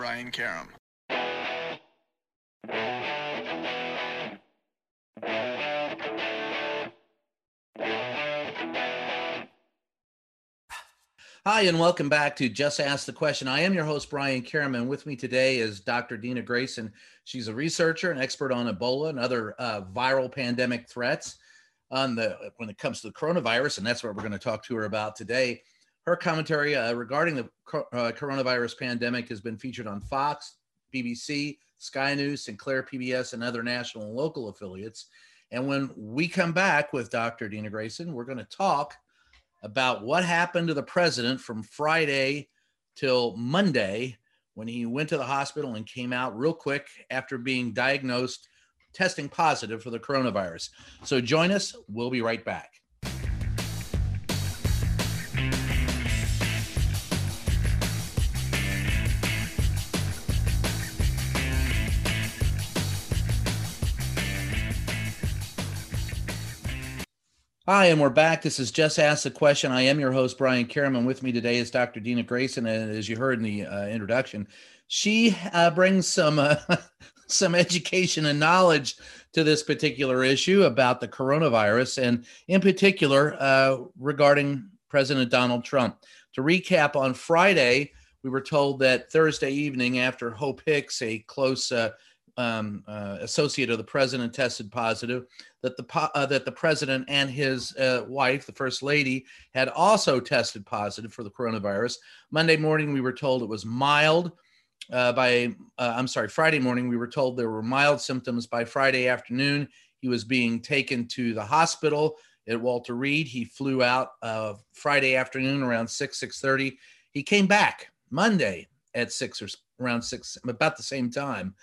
Brian Karem. Hi, and welcome back to Just Ask the Question. I am your host, Brian Karem. With me today is Dr. Dena Grayson. She's a researcher and expert on Ebola and other uh, viral pandemic threats on the when it comes to the coronavirus, and that's what we're going to talk to her about today. Her commentary uh, regarding the uh, coronavirus pandemic has been featured on Fox, BBC, Sky News, Sinclair PBS, and other national and local affiliates. And when we come back with Dr. Dena Grayson, we're going to talk about what happened to the president from Friday till Monday when he went to the hospital and came out real quick after being diagnosed testing positive for the coronavirus. So join us. We'll be right back. Hi, and we're back. This is Just Ask the Question. I am your host, Brian Karem. With me today is Dr. Dena Grayson. And as you heard in the uh, introduction, she uh, brings some uh, some education and knowledge to this particular issue about the coronavirus, and in particular uh, regarding President Donald Trump. To recap, on Friday, we were told that Thursday evening, after Hope Hicks, a close uh, um, uh, associate of the president tested positive, that the uh, that the president and his uh, wife, the first lady, had also tested positive for the coronavirus. Monday morning, we were told it was mild. Uh, by uh, I'm sorry, Friday morning, we were told there were mild symptoms. By Friday afternoon, he was being taken to the hospital at Walter Reed. He flew out uh, Friday afternoon around six six thirty. He came back Monday at six or around six, about the same time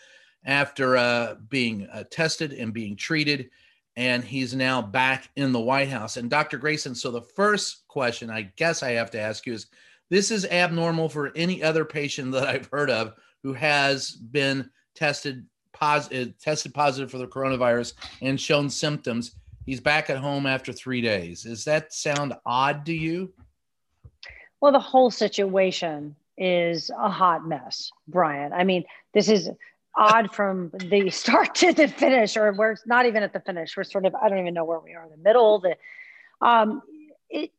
after uh, being uh, tested and being treated. And he's now back in the White House. And Dr. Grayson, so the first question I guess I have to ask you is this is abnormal for any other patient that I've heard of who has been tested positive, uh, tested positive for the coronavirus and shown symptoms. He's back at home after three days. Does that sound odd to you? Well, the whole situation is a hot mess, Brian. I mean, this is odd from the start to the finish, or we're not even at the finish. We're sort of I don't even know where we are in the middle. The um, it,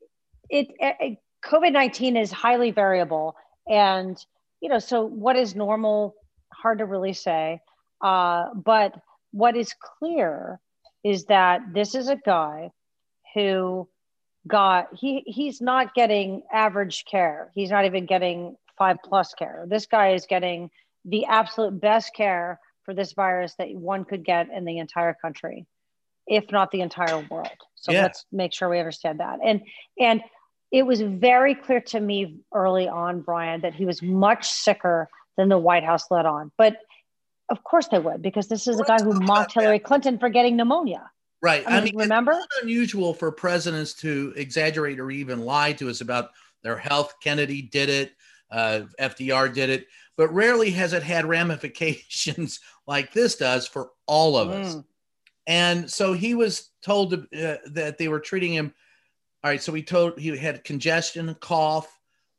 it, COVID nineteen is highly variable, and you know so what is normal? Hard to really say. Uh, but what is clear is that this is a guy who got he he's not getting average care. He's not even getting five plus care. This guy is getting the absolute best care for this virus that one could get in the entire country, if not the entire world. So yeah. let's make sure we understand that. And and it was very clear to me early on, Brian, that he was much sicker than the White House let on. But of course they would, because this is a guy who mocked Hillary Clinton for getting pneumonia. Right. I mean, I mean remember? It's not unusual for presidents to exaggerate or even lie to us about their health. Kennedy did it. Uh, FDR did it but rarely has it had ramifications like this does for all of us. Mm. And so he was told to, uh, that they were treating him. All right, so we told he had congestion, cough.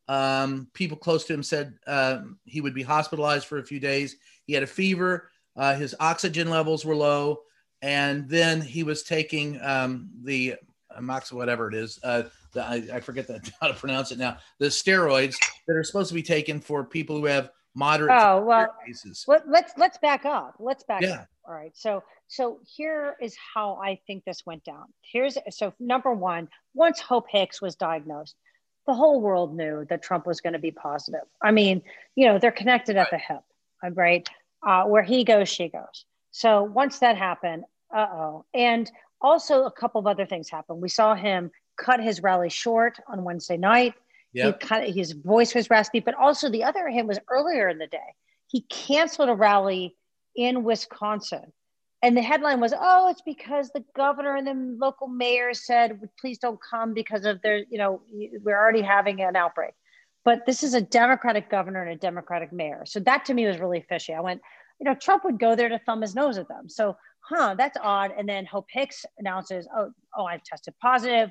Um, people close to him said uh, he would be hospitalized for a few days. He had a fever. Uh, his oxygen levels were low, and then he was taking um, the mox whatever it is. Uh, the, I, I, forget the, how to pronounce it now. The steroids that are supposed to be taken for people who have moderate oh well cases. Let, let's let's back up. Let's back yeah. up. All right. So so here is how i think this went down. Here's so number one once hope hicks was diagnosed the whole world knew that trump was going to be positive. I mean you know they're connected at the hip right? Uh, where he goes she goes. So once that happened uh-oh. And also a couple of other things happened. We saw him cut his rally short on wednesday night Yep. He of, his voice was raspy, but also the other him was earlier in the day. he canceled a rally in Wisconsin. And the headline was, oh, it's because the governor and the local mayor said, please don't come because of their, you know, we're already having an outbreak. But this is a Democratic governor and a Democratic mayor. So that to me was really fishy. I went, you know, Trump would go there to thumb his nose at them. So, huh, that's odd. And then Hope Hicks announces, oh, oh, I've tested positive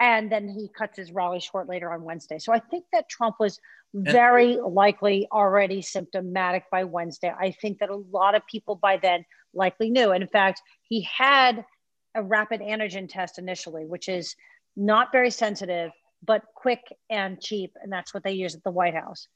and then he cuts his rally short later on Wednesday. So I think that Trump was very likely already symptomatic by Wednesday. I think that a lot of people by then likely knew. And in fact, he had a rapid antigen test initially, which is not very sensitive, but quick and cheap. And that's what they use at the White House.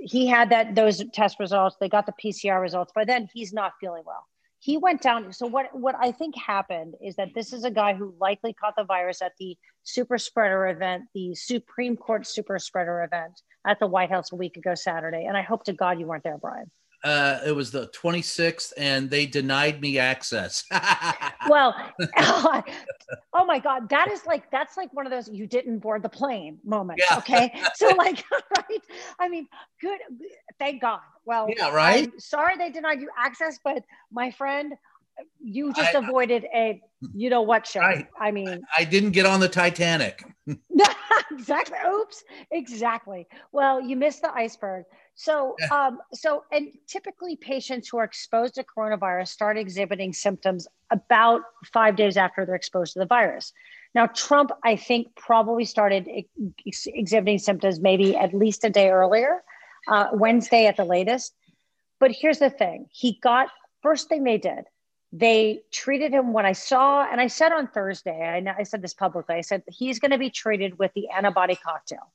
He had that those test results. They got the PCR results. By then, he's not feeling well he went down. So what what I think happened is that this is a guy who likely caught the virus at the super spreader event, the Supreme Court super spreader event at the White House a week ago Saturday. And I hope to God you weren't there, Brian. Uh, it was the 26th, and they denied me access. well, oh my God, that is like that's like one of those you didn't board the plane moments. Yeah. Okay, so like, right? I mean, good. Thank God. Well, yeah, right. I'm sorry they denied you access, but my friend, you just I, avoided a you know what show. Right. I mean, I didn't get on the Titanic. exactly. Oops. Exactly. Well, you missed the iceberg. So, um, so, and typically patients who are exposed to coronavirus start exhibiting symptoms about five days after they're exposed to the virus. Now, Trump, I think, probably started ex- exhibiting symptoms maybe at least a day earlier, uh, Wednesday at the latest. But here's the thing he got, first thing they did, they treated him when I saw, and I said on Thursday, I, I said this publicly, I said he's going to be treated with the antibody cocktail.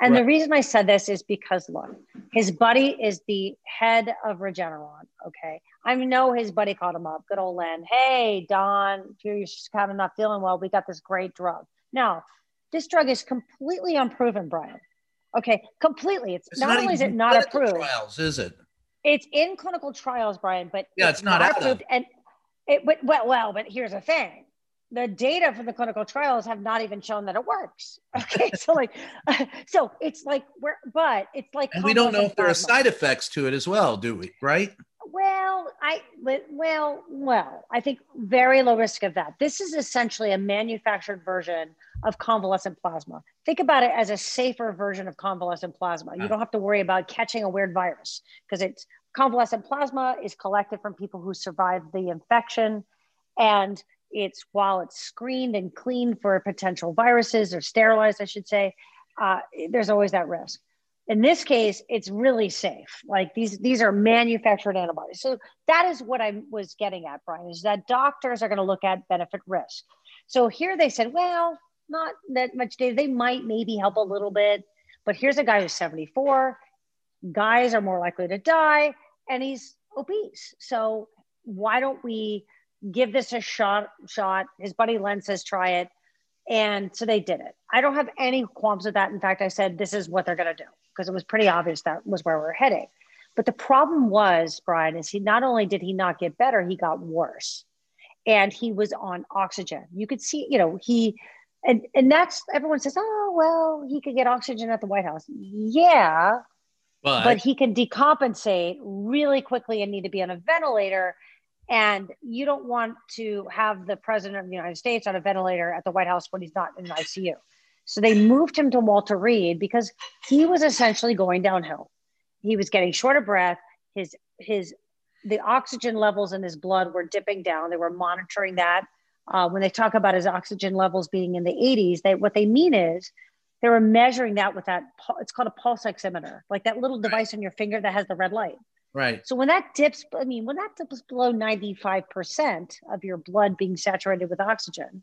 And right. the reason I said this is because look, his buddy is the head of Regeneron. Okay. I know his buddy called him up, good old Len. Hey, Don, you're just kind of not feeling well, we got this great drug. Now, this drug is completely unproven, Brian. Okay, completely. It's, it's not, not only is it not approved. Trials, is it? It's in clinical trials, Brian, but yeah, it's, it's not, approved. And it, but well, well, but here's the thing: the data from the clinical trials have not even shown that it works. Okay, so like, so it's like we're, but it's like, and we don't know if there are side effects to it as well, do we? Right? Well, I well, well, I think very low risk of that. This is essentially a manufactured version of convalescent plasma. Think about it as a safer version of convalescent plasma. You ah. don't have to worry about catching a weird virus because it's convalescent plasma is collected from people who survived the infection and it's while it's screened and cleaned for potential viruses or sterilized, I should say, uh, there's always that risk. In this case, it's really safe. Like these, these are manufactured antibodies. So that is what I was getting at, Brian, is that doctors are going to look at benefit risk. So here they said, well, not that much data. They might maybe help a little bit, but here's a guy who's 74. Guys are more likely to die, and he's obese. So why don't we give this a shot shot? His buddy len says try it. And so they did it. I don't have any qualms with that. In fact i said this is what they're going to do because it was pretty obvious that was where we we're heading. But the problem was brian is he not only did he not get better he got worse. And he was on oxygen. You could see you know he and and that's everyone says oh well he could get oxygen at the white house. Yeah but, but he can decompensate really quickly and need to be on a ventilator and you don't want to have the president of the United States on a ventilator at the White House when he's not in ICU. So they moved him to Walter Reed because he was essentially going downhill. He was getting short of breath. His his the oxygen levels in his blood were dipping down. They were monitoring that. Uh, when they talk about his oxygen levels being in the 80s, they what they mean is they were measuring that with that. It's called a pulse oximeter, like that little device on your finger that has the red light. Right. So when that dips, I mean, when that dips below 95% of your blood being saturated with oxygen,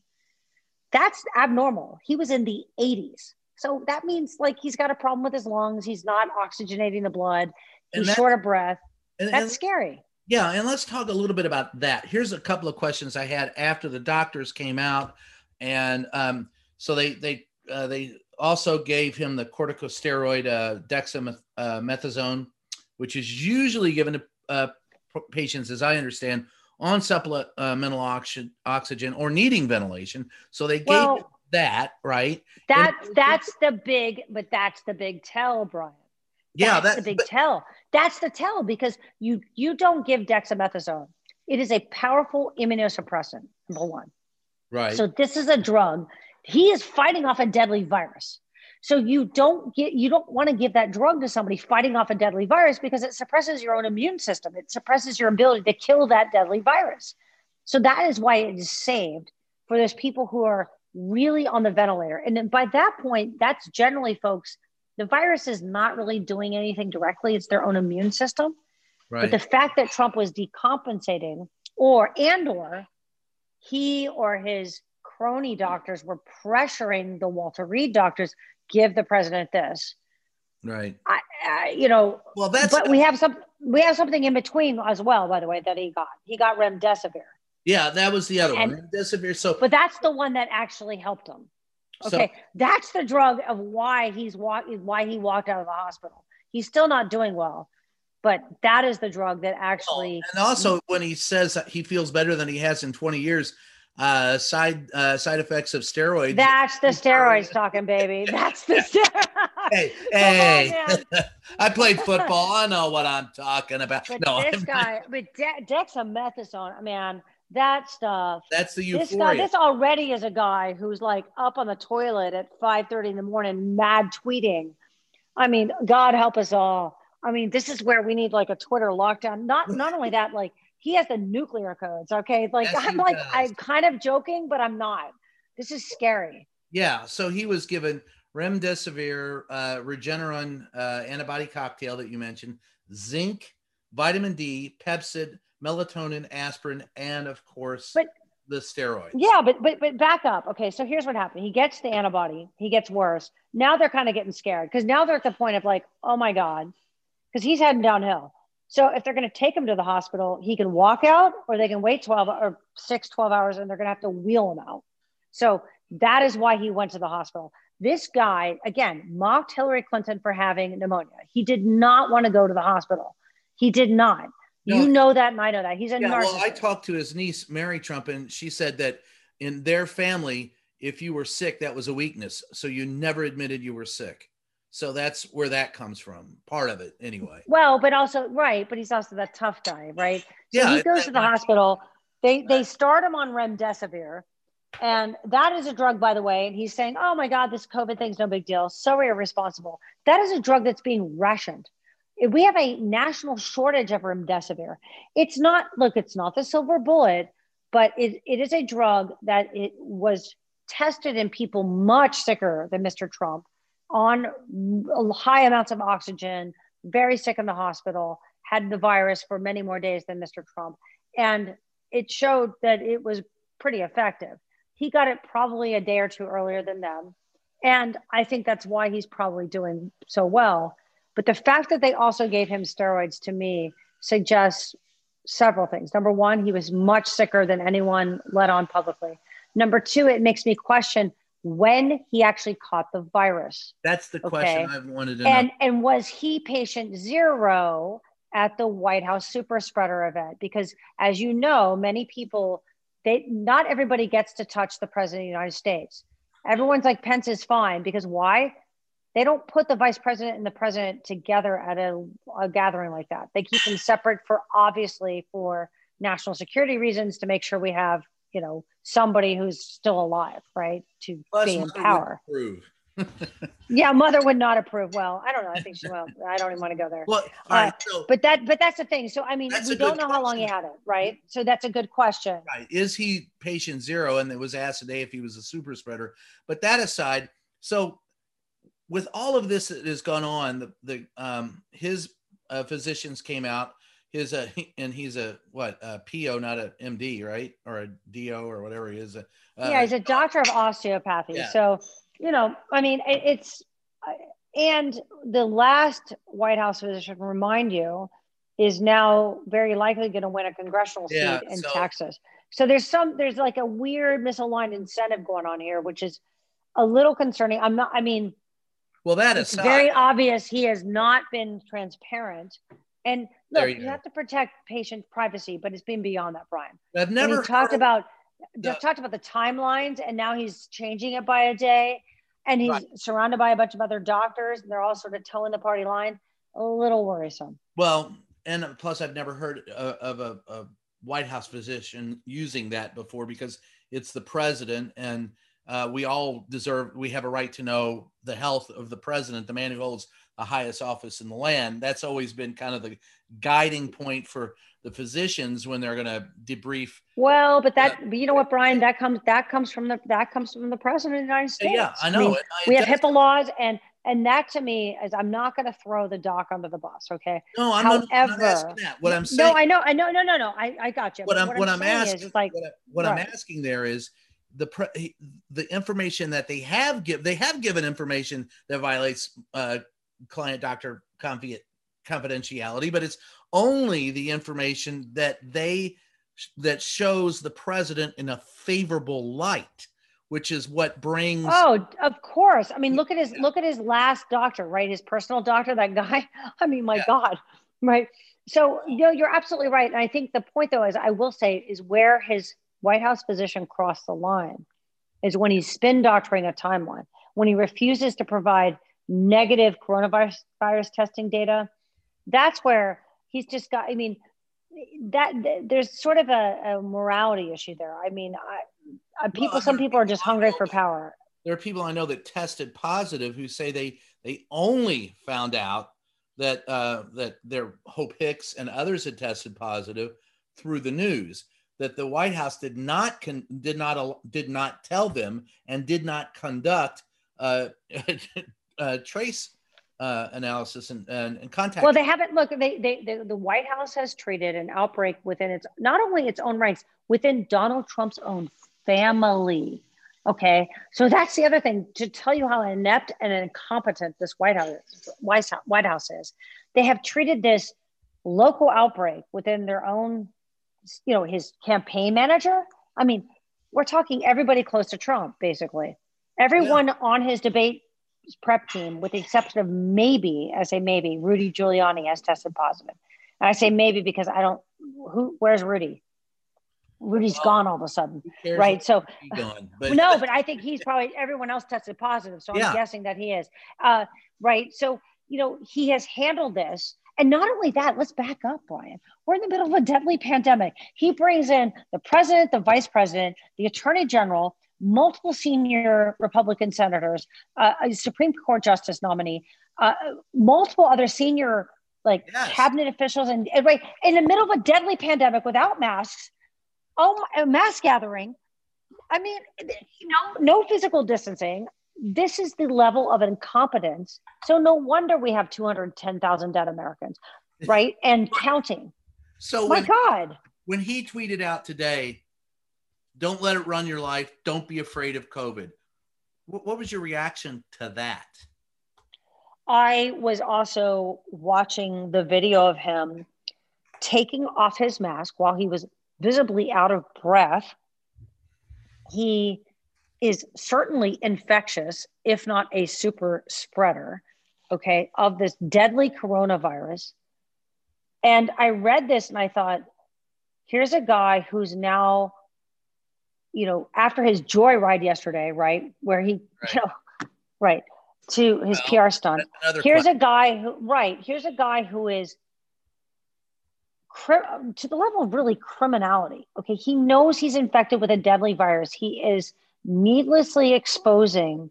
that's abnormal. He was in the 80s. So that means like he's got a problem with his lungs. He's not oxygenating the blood. He's that, short of breath. And, that's and, scary. Yeah. And let's talk a little bit about that. Here's a couple of questions I had after the doctors came out. And um, so they, they, uh, they also gave him the corticosteroid uh, dexamethasone which is usually given to uh, patients, as I understand, on supplemental oxygen, oxygen or needing ventilation. So they gave well, that, right? That's and, that's the big, but that's the big tell, Brian. Yeah, that's the big but, tell. that's the tell because you you don't give dexamethasone. It is a powerful immunosuppressant. Number one. Right. So this is a drug. He is fighting off a deadly virus. So you don't get you don't want to give that drug to somebody fighting off a deadly virus because it suppresses your own immune system. It suppresses your ability to kill that deadly virus. So that is why it is saved for those people who are really on the ventilator. And then by that point, that's generally folks, the virus is not really doing anything directly. It's their own immune system. right. But the fact that Trump was decompensating or and or he or his crony doctors were pressuring the Walter Reed doctors, give the president this. right. I, I you know, Well, that's but we have some we have something in between as well, by the way, that he got. He got remdesivir. yeah, that was the other And- one. Remdesivir. So, But that's the one that actually helped him. so Okay, that's the drug of why he's walk, why he walked out of the hospital. He's still not doing well, but that is the drug that actually. and also when he says that he feels better than he has in 20 years, uh, side uh, side effects of steroids. That's the steroids talking, baby. That's the steroids. hey, Come on, hey. I played football. I know what I'm talking about. But no, this I'm- guy, but De- dexamethasone, man, that stuff. that's the This guy, this already is a guy who's like up on the toilet at 5:30 in the morning, mad tweeting. I mean, God help us all. I mean, this is where we need like a Twitter lockdown. Not not only that, like he has the nuclear codes. Okay, like Yes, I'm like does. I'm kind of joking, but I'm not. This is scary. Yeah, so he was given remdesivir, uh, Regeneron uh, antibody cocktail that you mentioned, zinc, vitamin D, Pepcid, melatonin, aspirin, and of course But- the steroids. Yeah, but but but back up. Okay, so here's what happened. He gets the antibody. He gets worse. Now they're kind of getting scared because now they're at the point of like, oh my god, because he's heading downhill. So if they're going to take him to the hospital, he can walk out, or they can wait 12 or six, 12 hours, and they're going to have to wheel him out. So that is why he went to the hospital. This guy again mocked Hillary Clinton for having pneumonia. He did not want to go to the hospital. He did not. No. You know that, and I know that. He's a Yeah, narcissist. well, I talked to his niece, Mary Trump, and she said that in their family, if you were sick, that was a weakness. So you never admitted you were sick. So that's where that comes from. Part of it, anyway. Well, but also right, but he's also that tough guy, right? So Yeah, he goes to the hospital. They they start him on remdesivir, and that is a drug, by the way. And he's saying, "Oh my God, this COVID thing's no big deal. So irresponsible." That is a drug that's being rationed. If We have a national shortage of remdesivir. It's not look, it's not the silver bullet, but it, it is a drug that it was tested in people much sicker than Mr. Trump on high amounts of oxygen, very sick in the hospital, had the virus for many more days than Mr. Trump. And it showed that it was pretty effective. He got it probably a day or two earlier than them. And I think that's why he's probably doing so well. But the fact that they also gave him steroids to me suggests several things. Number one, he was much sicker than anyone let on publicly. Number two, it makes me question when he actually caught the virus. That's the Okay. question I've wanted to know. And and was he patient zero at the White House super spreader event? Because as you know, many people they not everybody gets to touch the president of the United States. Everyone's like Pence is fine because why? They don't put the vice president and the president together at a, a gathering like that. They keep them separate for obviously for national security reasons to make sure we have, you know, somebody who's still alive, right? To Plus, be in power. Yeah, mother would not approve. Well, I don't know. I think she will. I don't even want to go there. Well, all right. So, But that, but that's the thing. So I mean, we don't know how long he had it, right? So that's a good question. right. Is he patient zero? And it was asked today if he was a super spreader. But that aside, so with all of this that has gone on, the, the um his uh, physicians came out. His uh, and he's a what a PO, not a MD, right? Or a DO or whatever he is. Uh, yeah, he's a doctor of osteopathy. Yeah. So you know, I mean, it, it's and the last White House physician, remind you, is now very likely going to win a congressional seat Yeah, in so- Texas. So there's some, there's like a weird misaligned incentive going on here, which is a little concerning. I'm not. I mean, well, that is very obvious he has not been transparent. And look, you you, have to protect patient privacy, but it's been beyond that, Brian. I've never talked about the- just talked about the timelines, and now he's changing it by a day, and he's Right. surrounded by a bunch of other doctors, and they're all sort of toeing the party line. a little worrisome. Well, and plus, I've never heard uh, of a, a, White House physician using that before because it's the president, and uh, we all deserve. We have a right to know the health of the president, the man who holds the highest office in the land. That's always been kind of the guiding point for the physicians when they're going to debrief. Well, but that, but you know what, Brian, that comes that comes from the that comes from the president of the United States. Yeah, I know. I mean, it, it we have does. HIPAA laws, and and that to me is I'm not going to throw the doc under the bus. Okay. No, I'm not, I'm not asking that. What I'm saying. No, I know, I know, no, no, no. I, I got you. what I'm what I'm saying asking is, is like what, I, what I'm asking there is the pre, the information that they have give they have given information that violates uh, client doctor confidentiality, but it's only the information that they that shows the president in a favorable light, which is what brings. Oh, of course. I mean, look at his look at his last doctor, right? His personal doctor, that guy. I mean, my Yeah. God, right? So, you know, you're absolutely right. And I think the point, though, is I will say, is where his White House physician crossed the line is when he's spin doctoring a timeline, when he refuses to provide negative coronavirus virus testing data. That's where he's just got. I mean, that there's sort of a, a morality issue there. I mean, I, I, people, some people are just hungry for power. there are people I know that tested positive who say they they only found out that uh, that their Hope Hicks and others had tested positive through the news. That the White House did not con- did not did not tell them and did not conduct uh, uh, trace uh, analysis and, and, and contact. Well, they haven't. Look, they, they, they, the White House has treated an outbreak within its not only its own ranks, within Donald Trump's own family. Okay, so that's the other thing to tell you how inept and incompetent this White House White House, White House is. They have treated this local outbreak within their own, you know, his campaign manager. I mean, we're talking everybody close to Trump, basically. Everyone on his debate prep team, with the exception of maybe, I say maybe, Rudy Giuliani has tested positive. And I say maybe because I don't, who, where's Rudy? Rudy's Well, gone all of a sudden, right? So, done? But no, but I think he's probably, everyone else tested positive. So Yeah. I'm guessing that he is, uh, right? So, you know, he has handled this. And not only that, let's back up, Brian. We're in the middle of a deadly pandemic. He brings in the president, the vice president, the attorney general, multiple senior Republican senators, uh, a Supreme Court justice nominee, uh, multiple other senior like Yes. cabinet officials, and, and right in the middle of a deadly pandemic without masks, oh, my, a mass gathering. I mean, no, no physical distancing. This is the level of incompetence. So no wonder we have 210,000 dead Americans, right? And counting. so My when, God. when he tweeted out today, don't let it run your life. Don't be afraid of COVID. What, what was your reaction to that? I was also watching the video of him taking off his mask while he was visibly out of breath. He is certainly infectious, if not a super spreader, okay, of this deadly coronavirus. And I read this and I thought, here's a guy who's now, you know, after his joyride yesterday, right, where he, Right. you know, right, to his Well, PR stunt. Here's question. a guy who, right, here's a guy who is cri- to the level of really criminality. Okay, he knows he's infected with a deadly virus. He is needlessly exposing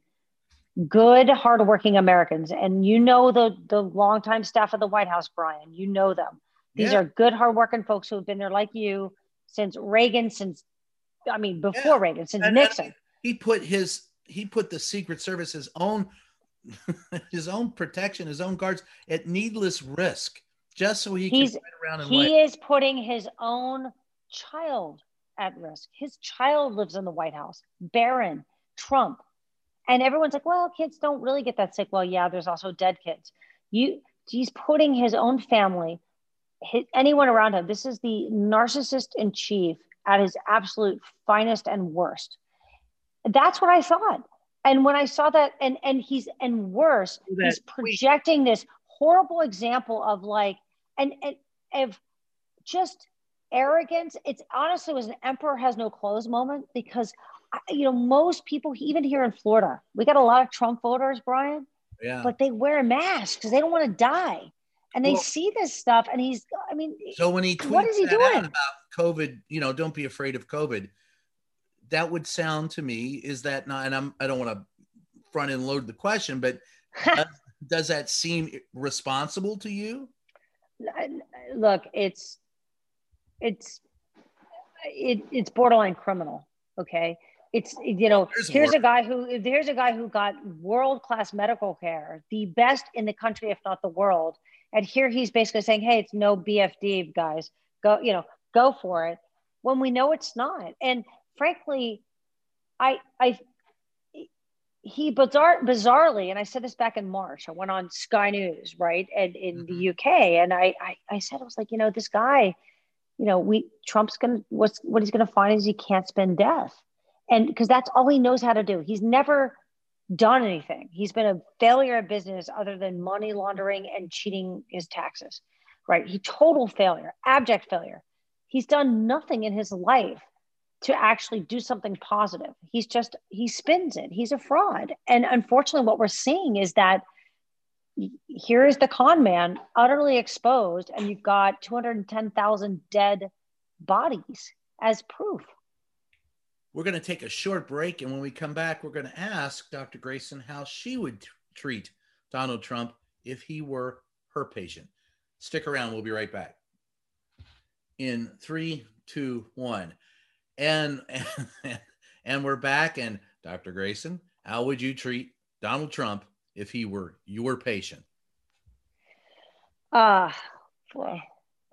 good, hardworking Americans. And you know the the longtime staff of the White House, Brian. You know them. These Yeah. are good, hardworking folks who have been there like you since Reagan, since I mean before Yeah. Reagan, since And- and Nixon. he put his he put the secret service's own his own protection his own guards at needless risk just so he He's- can around and he is putting his own child at risk. His child lives in the White House, Barron, Trump. And everyone's like, well, kids don't really get that sick. Well, yeah, there's also dead kids. You he's putting his own family, his, anyone around him. This is the narcissist in chief at his absolute finest and worst. That's what I thought. And when I saw that, and and he's and worse, That he's projecting this horrible example of like and, and of just arrogance. It's honestly was an emperor has no clothes moment because you know most people even here in Florida, we got a lot of Trump voters, Brian, yeah but they wear masks because they don't want to die. And they Well- see this stuff, and he's. I mean, So when he tweets What is he that doing? about COVID, you know, don't be afraid of COVID. That would sound to me is that not, and I'm I don't want to front and load the question, but does, does that seem responsible to you? look, it's it's it, it's borderline criminal. Okay, it's you know There's here's a guy who here's a guy who got world class medical care, the best in the country, if not the world, and here he's basically saying, hey, it's no BFD, guys, go you know go for it, when we know it's not. And frankly, I I he bizarre, bizarrely, and I said this back in March. I went on Sky News, right, and in the mm-hmm. UK, and I, I I said I was like, you know, this guy, you know, we Trump's gonna what's what he's gonna find is he can't spend death, and because that's all he knows how to do. He's never done anything. He's been a failure at business other than money laundering and cheating his taxes, right? He total failure, abject failure. He's done nothing in his life to actually do something positive. He's just he spins it. He's a fraud. And unfortunately what we're seeing is that here is the con man utterly exposed and you've got 210,000 dead bodies as proof. We're going to take a short break, and when we come back, we're going to ask Dr. Grayson how she would t- treat Donald Trump if he were her patient. Stick around. We'll be right back. In three, two, one, and and, and we're back. And Dr. Grayson, how would you treat Donald Trump if he were your patient? Ah, boy.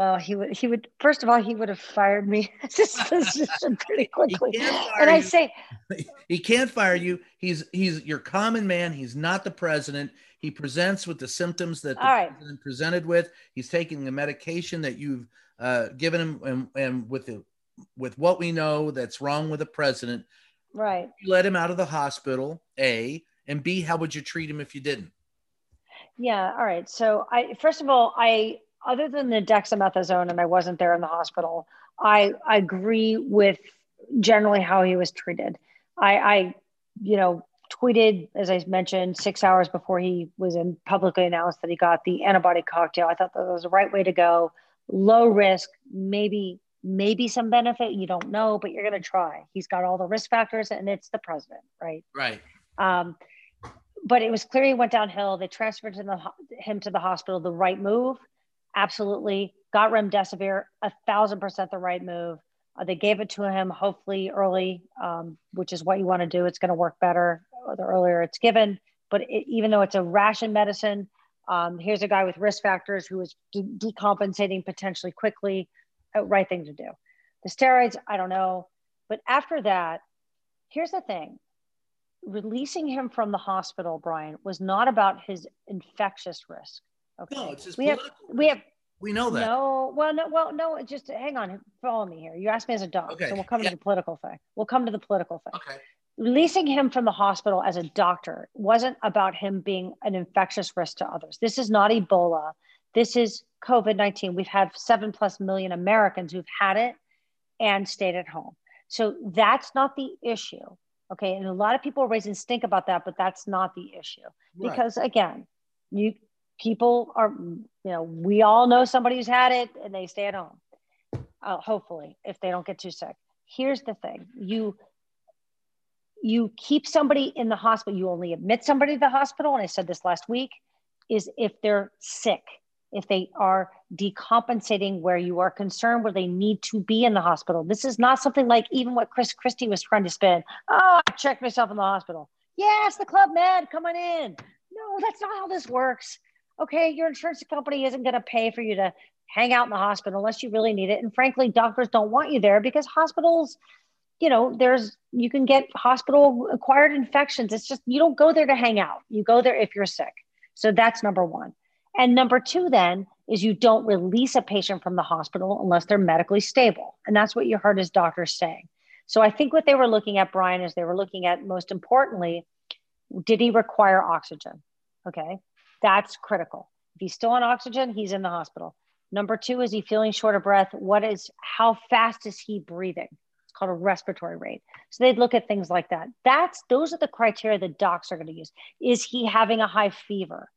Well, he would he would first of all he would have fired me as his physician pretty quickly. And I you. say he can't fire you. He's he's your common man. He's not the president. He presents with the symptoms that the All right. president presented with. He's taking the medication that you've uh, given him, and, and with the with what we know that's wrong with the president, right. you let him out of the hospital. A and B. How would you treat him if you didn't? Yeah. All right. So I first of all, I other than the dexamethasone, and I wasn't there in the hospital. I, I agree with generally how he was treated. I, I, you know, tweeted as I mentioned six hours before he was in publicly announced that he got the antibody cocktail. I thought that was the right way to go. Low risk, maybe maybe some benefit. You don't know, but you're going to try. He's got all the risk factors, and it's the president, right? Right. Um, but it was clear he went downhill. They transferred to the, him to the hospital. The right move, absolutely. Got remdesivir, a thousand percent the right move. Uh, they gave it to him, hopefully early, um, which is what you want to do. It's going to work better the earlier it's given. But it, even though it's a ration medicine, um, here's a guy with risk factors who is de- decompensating potentially quickly. Uh, right thing to do. The steroids, I don't know. But after that, here's the thing releasing him from the hospital, Brian, was not about his infectious risk. Okay. No, it's just we have we have We know that. no well no well no just hang on follow me here you asked me as a doc Okay, so we'll come yeah. to the political thing we'll come to the political thing Okay. releasing him from the hospital as a doctor wasn't about him being an infectious risk to others this is not ebola this is covid-19 we've had seven plus million americans who've had it and stayed at home so that's not the issue okay and a lot of people are raising stink about that but that's not the issue Right. because again you people are you know we all know somebody who's had it and they stay at home uh, hopefully if they don't get too sick. Here's the thing. You you keep somebody in the hospital you only admit somebody to the hospital and i said this last week is if they're sick if they are decompensating where you are concerned where they need to be in the hospital. This is not something like even what chris christie was trying to spin. Oh i checked myself in the hospital. Yes the club med coming in. No that's not how this works okay your insurance company isn't going to pay for you to hang out in the hospital unless you really need it. And frankly doctors don't want you there because hospitals you know there's you can get hospital acquired infections. It's just you don't go there to hang out. You go there if you're sick. So that's number one. And number two then is you don't release a patient from the hospital unless they're medically stable. And that's what you heard his doctors saying. So i think what they were looking at brian is they were looking at most importantly did he require oxygen? Okay that's critical. If he's still on oxygen he's in the hospital. Number two is he feeling short of breath? What is how fast is he breathing? It's called a respiratory rate. So they'd look at things like that. That's those are the criteria the docs are going to use. Is he having a high fever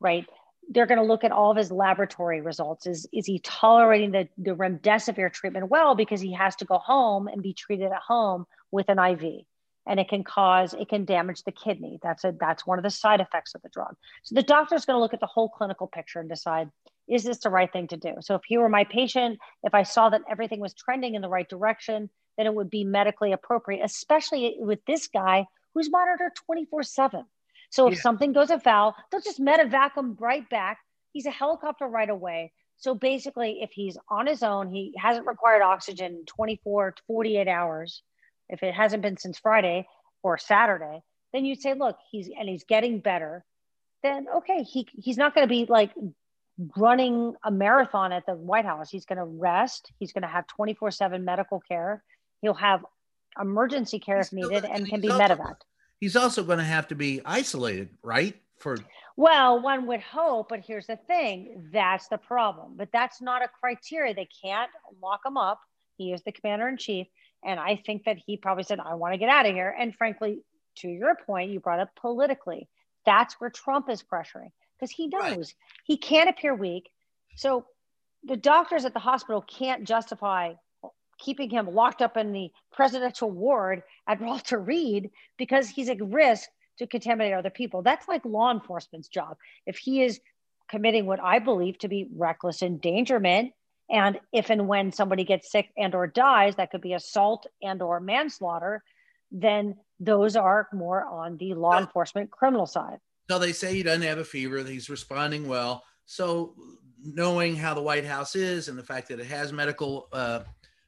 right? They're going to look at all of his laboratory results. Is is he tolerating the the remdesivir treatment well because he has to go home and be treated at home with an IV, and it can cause it can damage the kidney. That's a that's one of the side effects of the drug. So the doctor's going to look at the whole clinical picture and decide is this the right thing to do. So if he were my patient, if I saw that everything was trending in the right direction, then it would be medically appropriate, especially with this guy who's monitored 24 7. So if yeah. something goes afoul, they'll just medevac him right back. He's a helicopter right away. So basically, if he's on his own, he hasn't required oxygen 24 to 48 hours. If it hasn't been since Friday or Saturday, then you'd say, look, he's and he's getting better. Then okay, he he's not going to be like running a marathon at the White House. He's going to rest. He's going to have 24 7 medical care. He'll have emergency care he's if needed and can be medevac. He's also going to have to be isolated, right? For well, one would hope, but here's the thing that's the problem. But that's not a criteria. They can't lock him up. He is the commander in chief. And I think that he probably said, I want to get out of here. And frankly, to your point, you brought up politically. That's where Trump is pressuring because he knows right. he can't appear weak. So the doctors at the hospital can't justify keeping him locked up in the presidential ward at Walter Reed because he's at risk to contaminate other people. That's like law enforcement's job. If he is committing what I believe to be reckless endangerment, and if and when somebody gets sick and or dies, that could be assault and or manslaughter, then those are more on the law enforcement criminal side. So they say he doesn't have a fever, that he's responding well. So knowing how the White House is and the fact that it has medical uh,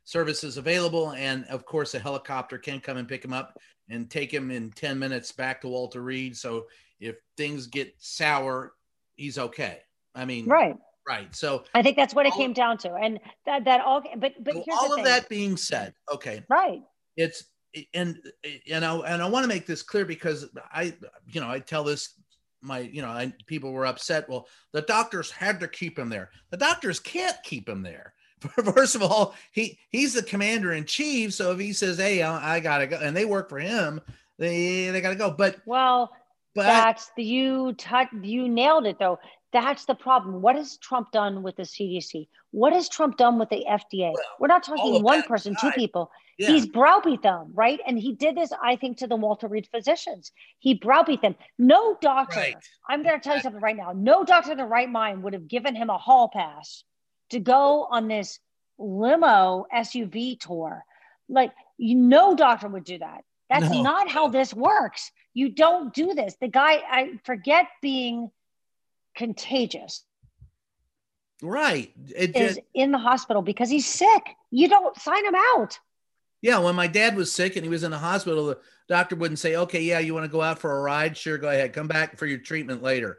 services available. And of course, a helicopter can come and pick him up and take him in 10 minutes back to Walter Reed. So if things get sour, he's okay. I mean, right. Right. So I think that's what it came down to. And that, that all, but, but so all of that being said, okay. Right. It's, and, and I, and I want to make this clear because I, you know, I tell this my you know I, people were upset well the doctors had to keep him there the doctors can't keep him there first of all, he he's the commander in chief. So if he says, "Hey, I, I gotta go," and they work for him, they they gotta go. But well, but that's the you touch you nailed it though. That's the problem. What has Trump done with the CDC? What has Trump done with the FDA? Well, We're not talking one person, two people. Yeah. He's browbeat them, right? And he did this, I think, to the Walter Reed physicians. He browbeat them. No doctor, right. I'm going to tell you something right now. No doctor in the right mind would have given him a hall pass to go on this limo SUV tour. Like, you no doctor would do that. That's no. not how this works. You don't do this. The guy, I forget being contagious. Right. It is in the hospital because he's sick. You don't sign him out. Yeah, when my dad was sick and he was in the hospital, the doctor wouldn't say, "Okay, yeah, you want to go out for a ride? Sure, go ahead. Come back for your treatment later."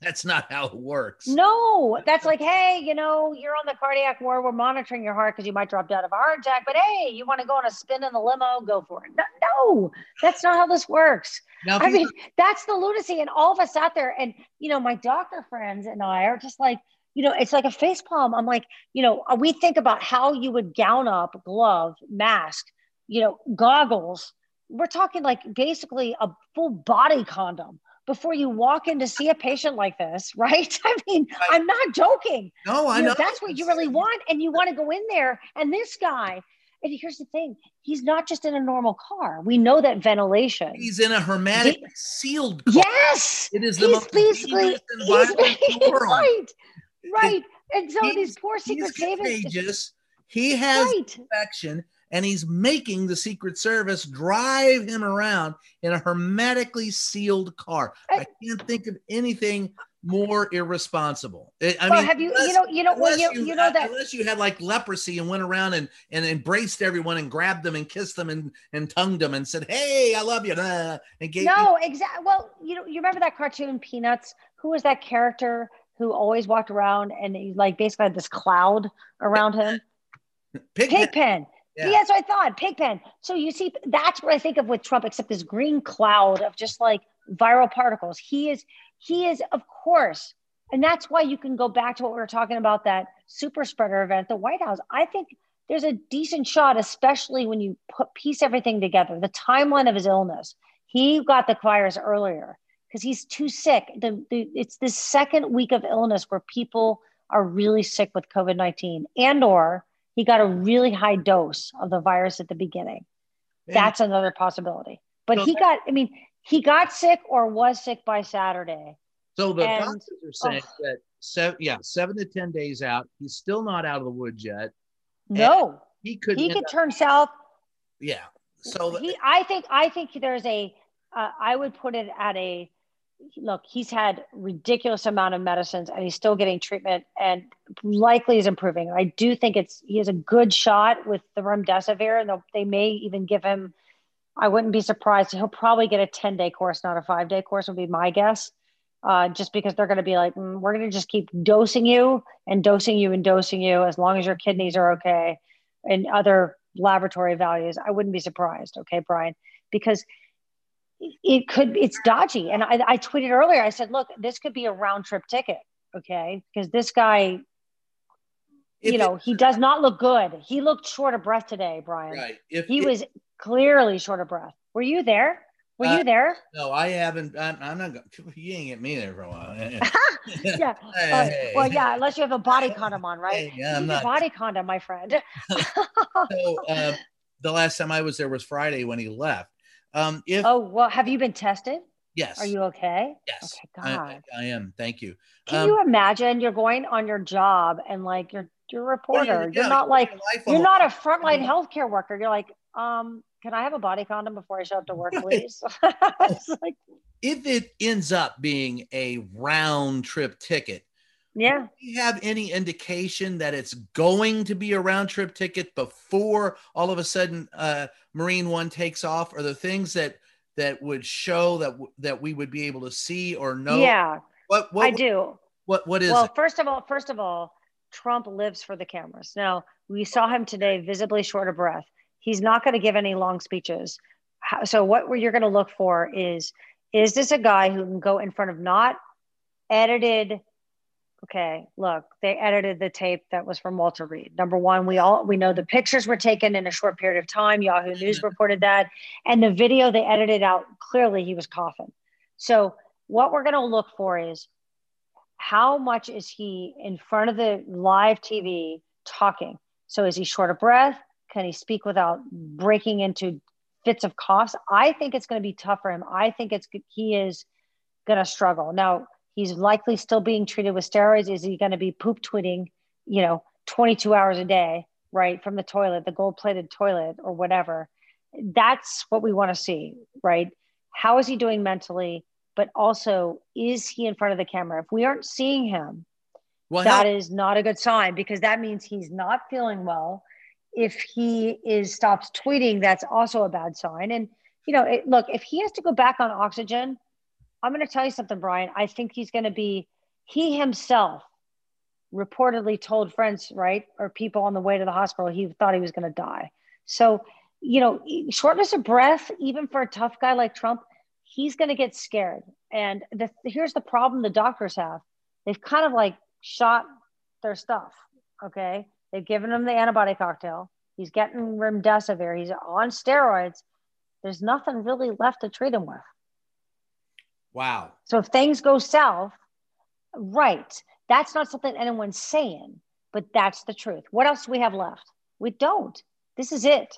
That's not how it works. No, that's like, hey, you know, you're on the cardiac ward. We're monitoring your heart because you might drop dead of a heart attack. But hey, you want to go on a spin in the limo? Go for it. No, no that's not how this works. Now, I mean, that's the lunacy. And all of us out there, and you know, my doctor friends and I are just like, you know, it's like a face palm. I'm like, you know, we think about how you would gown up, glove, mask, you know, goggles. We're talking like basically a full body condom before you walk in to see a patient like this, right? I mean, I'm not joking. No, I you know, know. That's what you really want. And you want to go in there. And this guy, and here's the thing he's not just in a normal car. We know that ventilation. He's in a hermetic he, sealed car. Yes. It is the he's most basically he's, right. Right. And so these poor Secret. He has right. infection and he's making the Secret Service drive him around in a hermetically sealed car. I, I can't think of anything more irresponsible. I well, mean, have you, unless, you know, you know, well, you, you, you know that unless you had like leprosy and went around and, and embraced everyone and grabbed them and kissed them and, and tongued them and said, Hey, I love you. and gave no, exactly. Well, you know, you remember that cartoon Peanuts? Who was that character who always walked around and he like basically had this cloud around him? Pigpen. Pigpen. Yeah. What I thought. Pigpen. So you see, that's what I think of with Trump, except this green cloud of just like viral particles. He is, he is, of course, and that's why you can go back to what we were talking about that super spreader event at the White House. I think there's a decent shot, especially when you put piece everything together, the timeline of his illness. He got the virus earlier. because he's too sick. The, the, it's this second week of illness where people are really sick with COVID 19 and or he got a really high dose of the virus at the beginning. That's another possibility. But so he that, got, I mean, he got sick or was sick by Saturday. So the and, doctors are saying oh, that seven, yeah, seven to ten days out, he's still not out of the woods yet. No, he could. He could up, turn south. Yeah. So he, I think, I think there's a. Uh, I would put it at a. Look, he's had ridiculous amount of medicines, and he's still getting treatment, and likely is improving. I do think it's he has a good shot with the remdesivir, and they may even give him. I wouldn't be surprised. He'll probably get a ten day course, not a five day course, would be my guess uh, just because they're going to be like, mm, we're going to just keep dosing you and dosing you and dosing you as long as your kidneys are okay and other laboratory values. I wouldn't be surprised. Okay, Brian, because it could, it's dodgy. And I, I tweeted earlier, I said, look, this could be a round trip ticket. Okay. Because this guy, if you know, it, he does not look good. He looked short of breath today, Brian. Right. If he was clearly short of breath. Were you there? Were uh, you there? No, I haven't. I'm, I'm not. You ain't get me there for a while. yeah. Hey, uh, well, yeah. Unless you have a body condom on, right? Hey, yeah, I'm not. body condom, my friend. so uh, the last time I was there was Friday when he left. Um, if oh well, have you been tested? Yes. Are you okay? Yes. Okay, God. I, I am. Thank you. Can um, you imagine you're going on your job and like you're you're a reporter. Well, you're, not like you're not a frontline healthcare worker. You're like, um, can I have a body condom before I show up to work, please? like, if it ends up being a round trip ticket, yeah. Do you have any indication that it's going to be a round trip ticket before all of a sudden uh, Marine One takes off? Are there things that that would show that that we would be able to see or know? Yeah. What, what I do. What what is well, it? first of all, first of all, Trump lives for the cameras. Now we saw him today visibly short of breath. He's not going to give any long speeches. So what you're going to look for is is this a guy who can go in front of not edited okay look they edited the tape that was from walter reed number one we all we know the pictures were taken in a short period of time yahoo news reported that and the video they edited out clearly he was coughing so what we're going to look for is how much is he in front of the live tv talking so is he short of breath can he speak without breaking into fits of coughs? I think it's going to be tough for him. I think it's he is going to struggle. Now he's likely still being treated with steroids. Is he going to be poop tweeting? You know, 22 hours a day, right, from the toilet, the gold-plated toilet, or whatever. That's what we want to see, right? How is he doing mentally? But also, is he in front of the camera? If we aren't seeing him, well, that how- is not a good sign because that means he's not feeling well if he is stops tweeting, that's also a bad sign. And you know, it, look, if he has to go back on oxygen, I'm going to tell you something, Brian. I think he's going to be. He himself reportedly told friends, right, or people on the way to the hospital, he thought he was going to die. So, you know, shortness of breath, even for a tough guy like Trump, he's going to get scared. And the, here's the problem the doctors have: they've kind of like shot their stuff. Okay, They've given him the antibody cocktail. He's getting remdesivir. He's on steroids. There's nothing really left to treat him with. Wow. So if things go south, right, that's not something anyone's saying, but that's the truth. What else do we have left? We don't. This is it.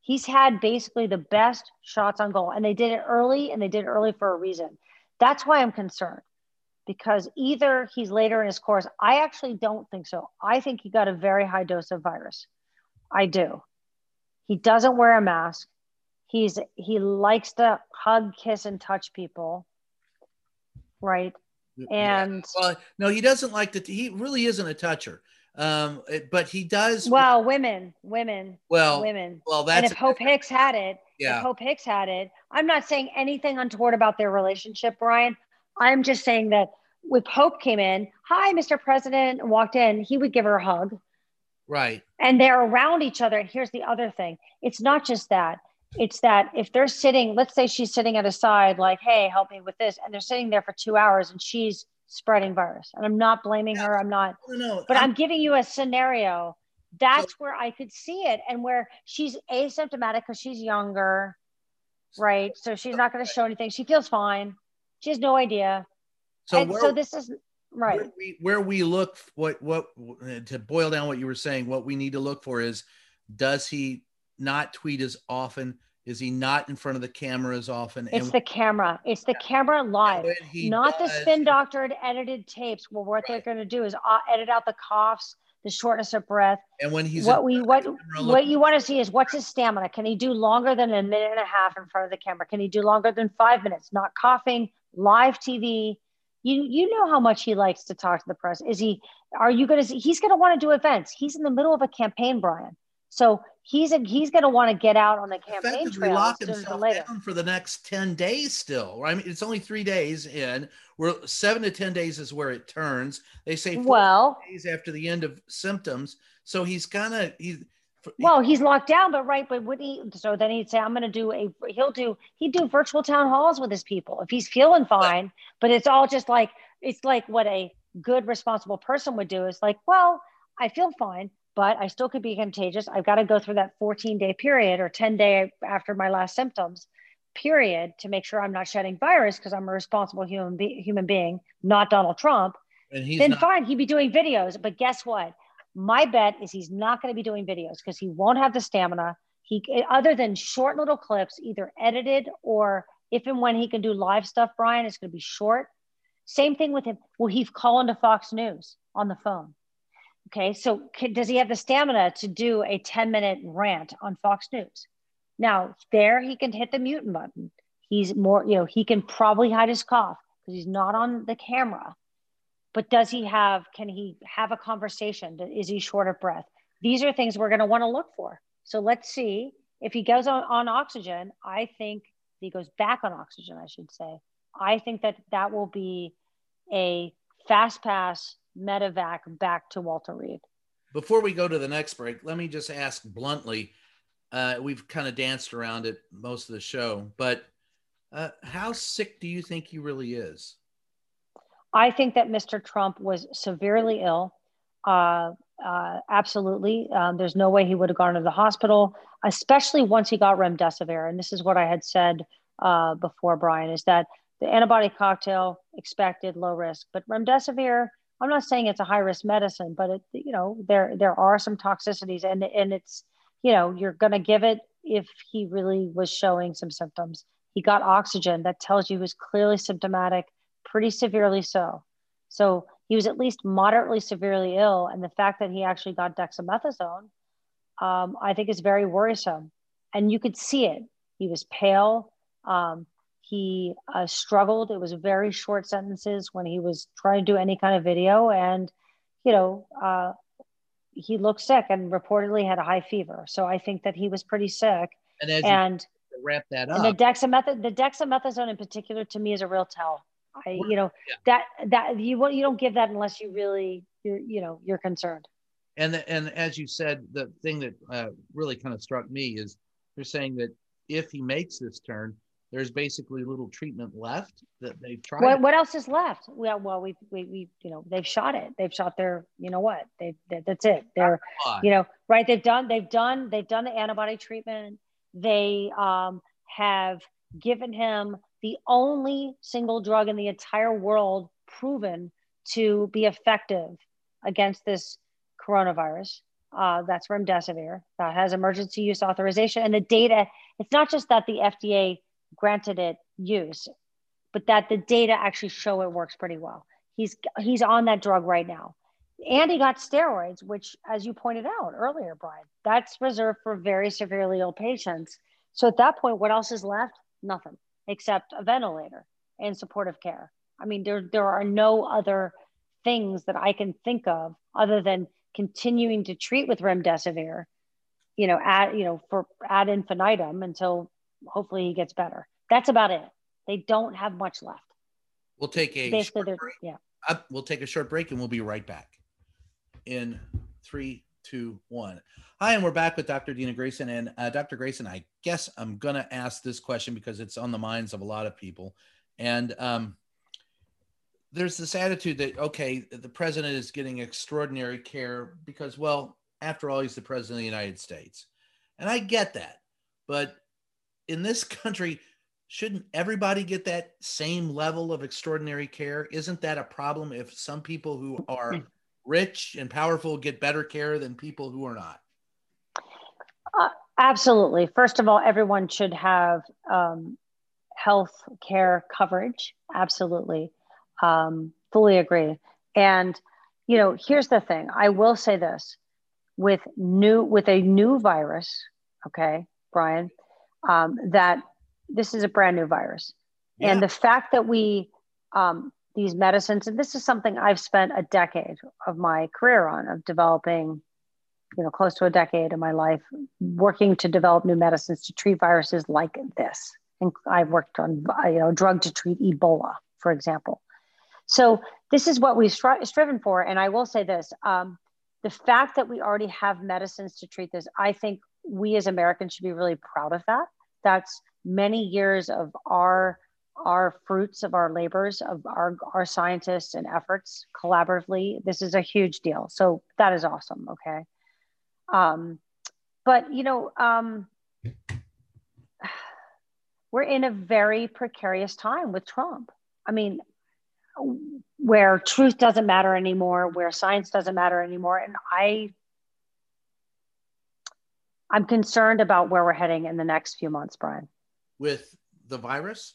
He's had basically the best shots on goal, and they did it early, and they did it early for a reason. That's why I'm concerned because either he's later in his course. I actually don't think so. I think he got a very high dose of virus. I do. He doesn't wear a mask. He's he likes to hug, kiss, and touch people. Right. And yeah. well, no, he doesn't like to. He really isn't a toucher. Um, but he does. Well, women, women. Well, women. Well, that's. And if Hope Hicks had it, yeah. if Hope Hicks had it, I'm not saying anything untoward about their relationship, Brian. I'm just saying that if Hope came in, hi, Mr. President, walked in, he would give her a hug. Right. And they're around each other. And here's the other thing it's not just that. It's that if they're sitting, let's say she's sitting at a side, like, hey, help me with this. And they're sitting there for two hours and she's spreading virus. And I'm not blaming yeah. her. I'm not, no, no, but I'm, I'm, giving you a scenario. That's so, where I could see it and where she's asymptomatic because she's younger. Right. So she's not going to show anything. She feels fine She has no idea. So, where, so this is right. where we, where we look, what, what, to boil down what you were saying, what we need to look for is does he not tweet as often? Is he not in front of the camera as often? It's the camera. It's the camera live, not the does- spin doctored edited tapes. Well, what they're going to do is uh, edit out the coughs, the shortness of breath. and when he's what we what the what you want to see is what's his stamina. Can he do longer than a minute and a half in front of the camera? Can he do longer than five minutes? Not coughing, live TV. You you know how much he likes to talk to the press. Is he? Are you going to see? He's going to want to do events. He's in the middle of a campaign, Brian. So he's a, he's going to want to get out on the campaign trail lock himself later. down for the next 10 days still. I mean, it's only three days in. We're seven to 10 days is where it turns. They say four Well, days after the end of symptoms. So he's kind of, he's, Well, he's locked down, but right, but would he? So then he'd say, "I'm going to do a." He'll do. He'd do virtual town halls with his people if he's feeling fine. But it's all just like it's like what a good, responsible person would do. Is like, well, I feel fine, but I still could be contagious. I've got to go through that 14 day period or 10 day after my last symptoms period to make sure I'm not shedding virus because I'm a responsible human be- human being, not Donald Trump and he's then not, fine, he'd be doing videos. But guess what? My bet is he's not going to be doing videos because he won't have the stamina. He other than short little clips, either edited or if and when he can do live stuff, Brian, it's going to be short. Same thing with him. Will he call into Fox News on the phone? Okay, so can, does he have the stamina to do a 10 minute rant on Fox News? Now, there he can hit the mute button. He's more, you know, he can probably hide his cough because he's not on the camera. But does he have can he have a conversation? Is he short of breath? These are things we're going to want to look for. So let's see. If he goes on, on oxygen i think he goes back on oxygen i should say i think that that will be a fast pass medevac back to walter reed before we go to the next break, let me just ask bluntly. Uh, we've kind of danced around it most of the show, but uh, how sick do you think he really is? I think that Mr. Trump was severely ill. Uh, uh, absolutely. Um, there's no way he would have gone to the hospital, especially once he got remdesivir. And this is what I had said uh, before, Brian, is that the antibody cocktail expected low risk, but remdesivir. I'm not saying it's a high risk medicine, but it, you know, there there are some toxicities, and and it's, you know, you're to give it if he really was showing some symptoms. He got oxygen. That tells you he was clearly symptomatic pretty severely so. So he was at least moderately severely ill. And the fact that he actually got dexamethasone, um, I think is very worrisome. And you could see it. He was pale. Um, he uh, struggled. It was very short sentences when he was trying to do any kind of video. And, you know, uh, he looked sick and reportedly had a high fever. So I think that he was pretty sick. And as And, you wrap that and the up, dexamethasone, the dexamethasone in particular, to me is a real tell. I, you know, Yeah. that that you you don't give that unless you really, you're, you know, you're concerned. and the, and as you said, the thing that uh, really kind of struck me is they're saying that if he makes this turn, there's basically little treatment left that they've tried. What what else is left? Well, well, we we we you know they've shot it. They've shot their you know what they, they that's it. They're you know right. They've done they've done they've done the antibody treatment. They um, have given him the only single drug in the entire world proven to be effective against this coronavirus. Uh, that's remdesivir. That has emergency use authorization, and the data. It's not just that the FDA granted it use, but that the data actually show it works pretty well. He's he's on that drug right now, and he got steroids, which, as you pointed out earlier, Brian, that's reserved for very severely ill patients. So at that point, what else is left? Nothing except a ventilator and supportive care. I mean, there there are no other things that I can think of other than continuing to treat with remdesivir, you know, at you know for ad infinitum until hopefully he gets better. That's about it. They don't have much left. We'll take a Basically, short break. yeah. Uh, we'll take a short break and we'll be right back. In three, two, one. Hi, and we're back with Dr. Dena Grayson. And uh, Dr. Grayson, I guess I'm going to ask this question because it's on the minds of a lot of people. And um, there's this attitude that, okay, the president is getting extraordinary care because, well, after all, he's the president of the United States. And I get that. But in this country, shouldn't everybody get that same level of extraordinary care? Isn't that a problem if some people who are rich and powerful get better care than people who are not? Uh, absolutely. First of all, everyone should have um, health care coverage. Absolutely. Um, fully agree. And, you know, here's the thing I will say this with new, with a new virus, okay, Brian, um, that this is a brand new virus. Yeah. And the fact that we, um, these medicines, and this is something I've spent a decade of my career on, of developing, you know, close to a decade of my life working to develop new medicines to treat viruses like this. And I've worked on, you know, drug to treat Ebola, for example. So this is what we've stri- striven for. And I will say this: um, the fact that we already have medicines to treat this, I think we as Americans should be really proud of that. That's many years of our our fruits of our labors of our our scientists and efforts collaboratively. This is a huge deal. So that is awesome okay? Um but you know um we're in a very precarious time with trump. I mean where truth doesn't matter anymore where science doesn't matter anymore. And i i'm concerned about where we're heading in the next few months brian with the virus?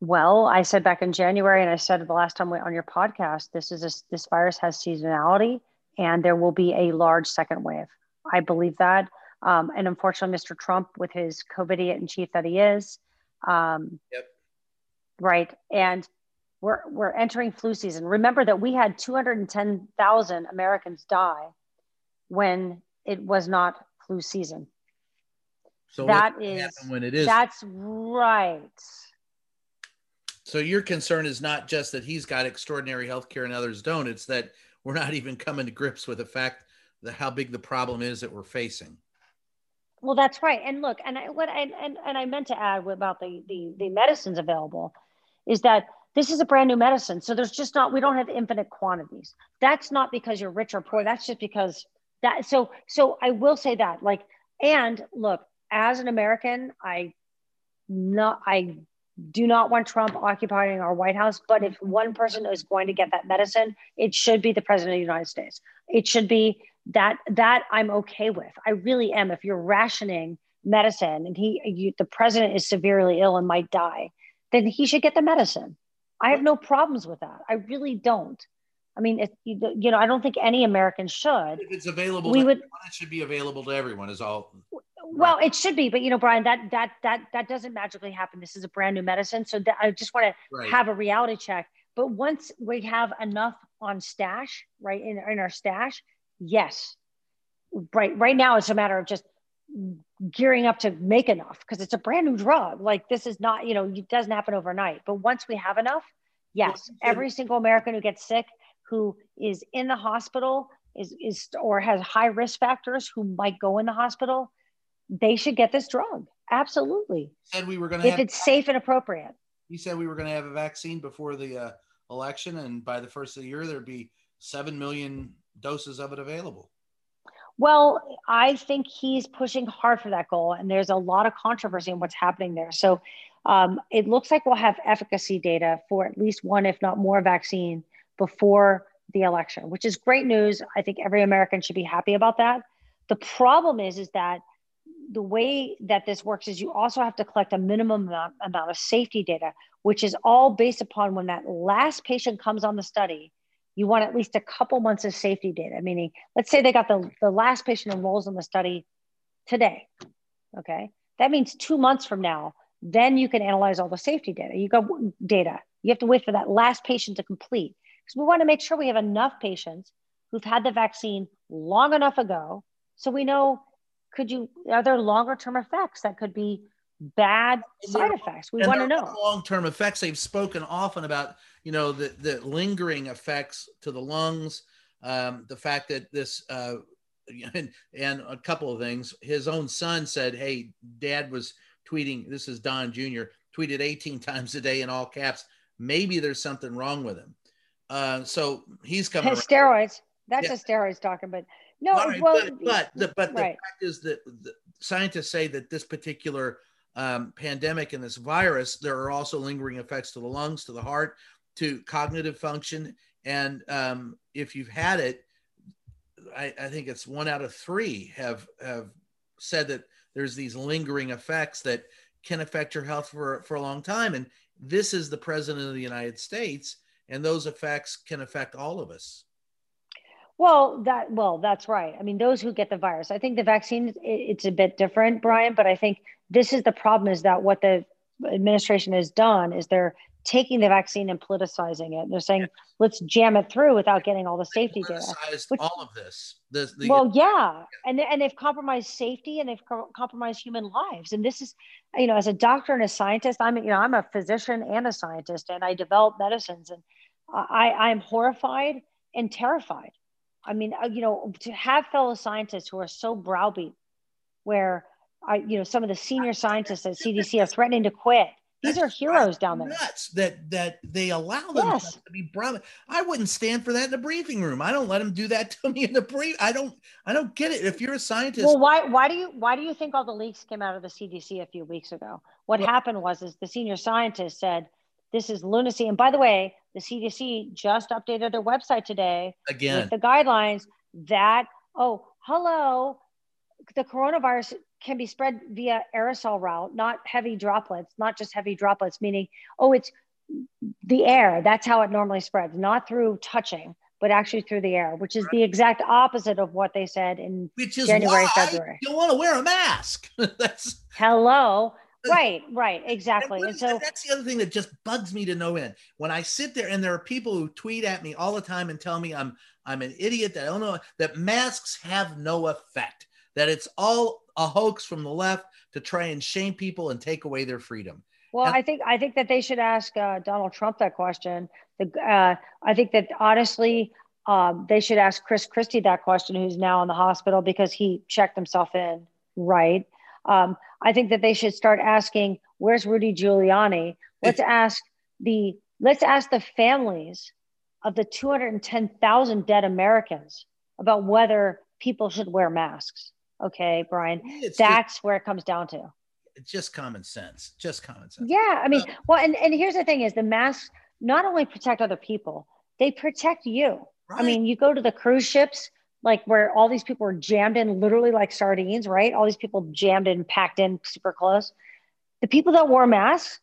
Well, I said back in January, and I said the last time we on your podcast, this is a, this virus has seasonality, and there will be a large second wave. I believe that, um, and unfortunately, Mr. Trump, with his COVID in chief that he is, um, yep, right, and we're we're entering flu season. Remember that we had 210,000 Americans die when it was not flu season. So that is when it is. That's right. So your concern is not just that he's got extraordinary health care and others don't. It's that we're not even coming to grips with the fact that how big the problem is that we're facing. Well, that's right. And look, and I, what I, and, and I meant to add about the, the the medicines available is that this is a brand new medicine. So there's just not we don't have infinite quantities. That's not because you're rich or poor. That's just because that. So so I will say that like and look, as an American, I not I do not want Trump occupying our White House, but if one person is going to get that medicine, it should be the president of the United States. It should be that that I'm okay with. I really am. If you're rationing medicine and he you, the president is severely ill and might die, then he should get the medicine. I have no problems with that. I really don't. I mean, it, you know, I don't think any American should. If it's available, we would. Everyone, it should be available to everyone. Is all well it should be but you know brian that that that that doesn't magically happen this is a brand new medicine so that, i just want to right. have a reality check but once we have enough on stash right in, in our stash yes right right now it's a matter of just gearing up to make enough because it's a brand new drug like this is not you know it doesn't happen overnight but once we have enough yes every single american who gets sick who is in the hospital is is or has high risk factors who might go in the hospital they should get this drug. Absolutely. Said we were going to if it's safe and appropriate. He said we were going to have a vaccine before the uh, election, and by the first of the year, there'd be seven million doses of it available. Well, I think he's pushing hard for that goal, and there's a lot of controversy in what's happening there. So um, it looks like we'll have efficacy data for at least one, if not more, vaccine before the election, which is great news. I think every American should be happy about that. The problem is, is that the way that this works is you also have to collect a minimum amount, amount of safety data, which is all based upon when that last patient comes on the study. You want at least a couple months of safety data, meaning, let's say they got the, the last patient enrolls in the study today. Okay. That means two months from now, then you can analyze all the safety data. You got data. You have to wait for that last patient to complete because we want to make sure we have enough patients who've had the vaccine long enough ago so we know could you are there longer term effects that could be bad side effects? We want to know. long term effects. They've spoken often about you know the the lingering effects to the lungs um, the fact that this uh, and, and a couple of things. His own son said hey dad was tweeting this is don jr tweeted 18 times a day in all caps. Maybe there's something wrong with him uh, so he's coming steroids that's yeah. a steroids talking but no, right, well, but but the, but the right. fact is that the scientists say that this particular um, pandemic and this virus, there are also lingering effects to the lungs, to the heart, to cognitive function. And um, if you've had it, I, I, think it's one out of three have have said that there's these lingering effects that can affect your health for, for a long time. And this is the president of the United States, and those effects can affect all of us. Well, that well, that's right. I mean, those who get the virus. I think the vaccine it's a bit different, Brian. But I think this is the problem: is that what the administration has done is they're taking the vaccine and politicizing it. They're saying, let's jam it through without getting all the safety data. Which, all of this. The, the, well, yeah. And, and they've compromised safety and they've co- compromised human lives. And this is, you know, as a doctor and a scientist, I'm, you know, I'm a physician and a scientist and I develop medicines and I, I'm horrified and terrified. I mean, uh, you know, to have fellow scientists who are so browbeat where I, you know, some of the senior scientists at CDC are threatening to quit these are heroes down there. Nuts that that they allow them yes. to be brought. I wouldn't stand for that in the briefing room. I don't let them do that to me in the brief. I don't. I don't get it. If you're a scientist, well, why why do you why do you think all the leaks came out of the CDC a few weeks ago? What well, happened was is the senior scientist said this is lunacy. And by the way, the CDC just updated their website today again with the guidelines that oh hello the coronavirus can be spread via aerosol route, not heavy droplets, not just heavy droplets, meaning, oh, it's the air. That's how it normally spreads, not through touching, but actually through the air, which is the exact opposite of what they said in which is January, February. You don't want to wear a mask. that's hello. Right, right, exactly. And, and so that's the other thing that just bugs me to no end. When I sit there and there are people who tweet at me all the time and tell me I'm I'm an idiot that I don't know that masks have no effect that it's all a hoax from the left to try and shame people and take away their freedom. Well, and- I think I think that they should ask uh, Donald Trump that question. The, uh, I think that honestly, um, they should ask Chris Christie that question, who's now in the hospital because he checked himself in. Right. Um, I think that they should start asking, "Where's Rudy Giuliani?" Let's ask the let's ask the families of the 210,000 dead Americans about whether people should wear masks. Okay, Brian. It's That's just, where it comes down to. Just common sense. Just common sense. Yeah. I mean, well, and, and here's the thing is the masks not only protect other people, they protect you. Right. I mean, you go to the cruise ships, like where all these people are jammed in literally like sardines, right? All these people jammed in, packed in super close. The people that wore masks,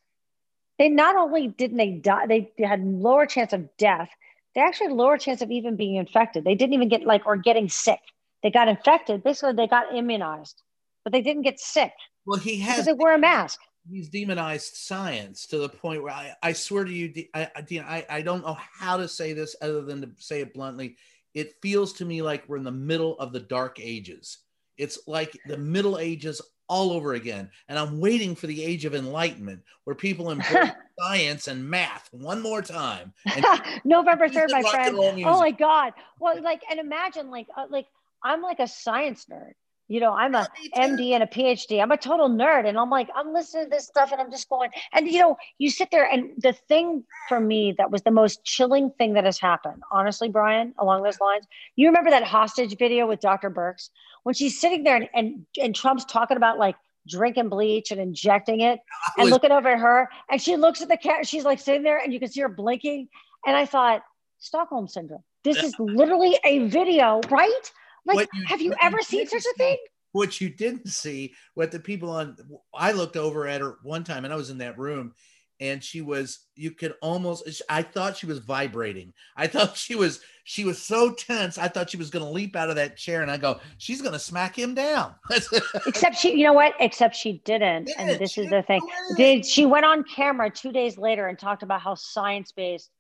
they not only didn't they die, they, they had lower chance of death, they actually had lower chance of even being infected. They didn't even get like or getting sick. They got infected. Basically, they got immunized, but they didn't get sick. Well, he has because they wear a mask. He's demonized science to the point where I, I swear to you, I, I, I don't know how to say this other than to say it bluntly. It feels to me like we're in the middle of the dark ages. It's like the Middle Ages all over again. And I'm waiting for the age of enlightenment where people embrace science and math one more time. November 3rd, my friend. Oh my God. Well, like, and imagine like, uh, like I'm like a science nerd. You know, I'm a MD and a PhD. I'm a total nerd. And I'm like, I'm listening to this stuff and I'm just going, and you know, you sit there and the thing for me that was the most chilling thing that has happened, honestly, Brian, along those lines, you remember that hostage video with Dr. Birx when she's sitting there and, and, and Trump's talking about like drinking bleach and injecting it and looking over at her. And she looks at the cat, she's like sitting there and you can see her blinking. And I thought, Stockholm syndrome. This is literally a video, right? Like, you, have you ever you seen such a thing? What you didn't see, what the people on, I looked over at her one time and I was in that room and she was, you could almost, I thought she was vibrating. I thought she was, she was so tense. I thought she was going to leap out of that chair and I go, she's going to smack him down. Except she, you know what? Except she didn't. Did. And this she is the thing. Did she went on camera two days later and talked about how science based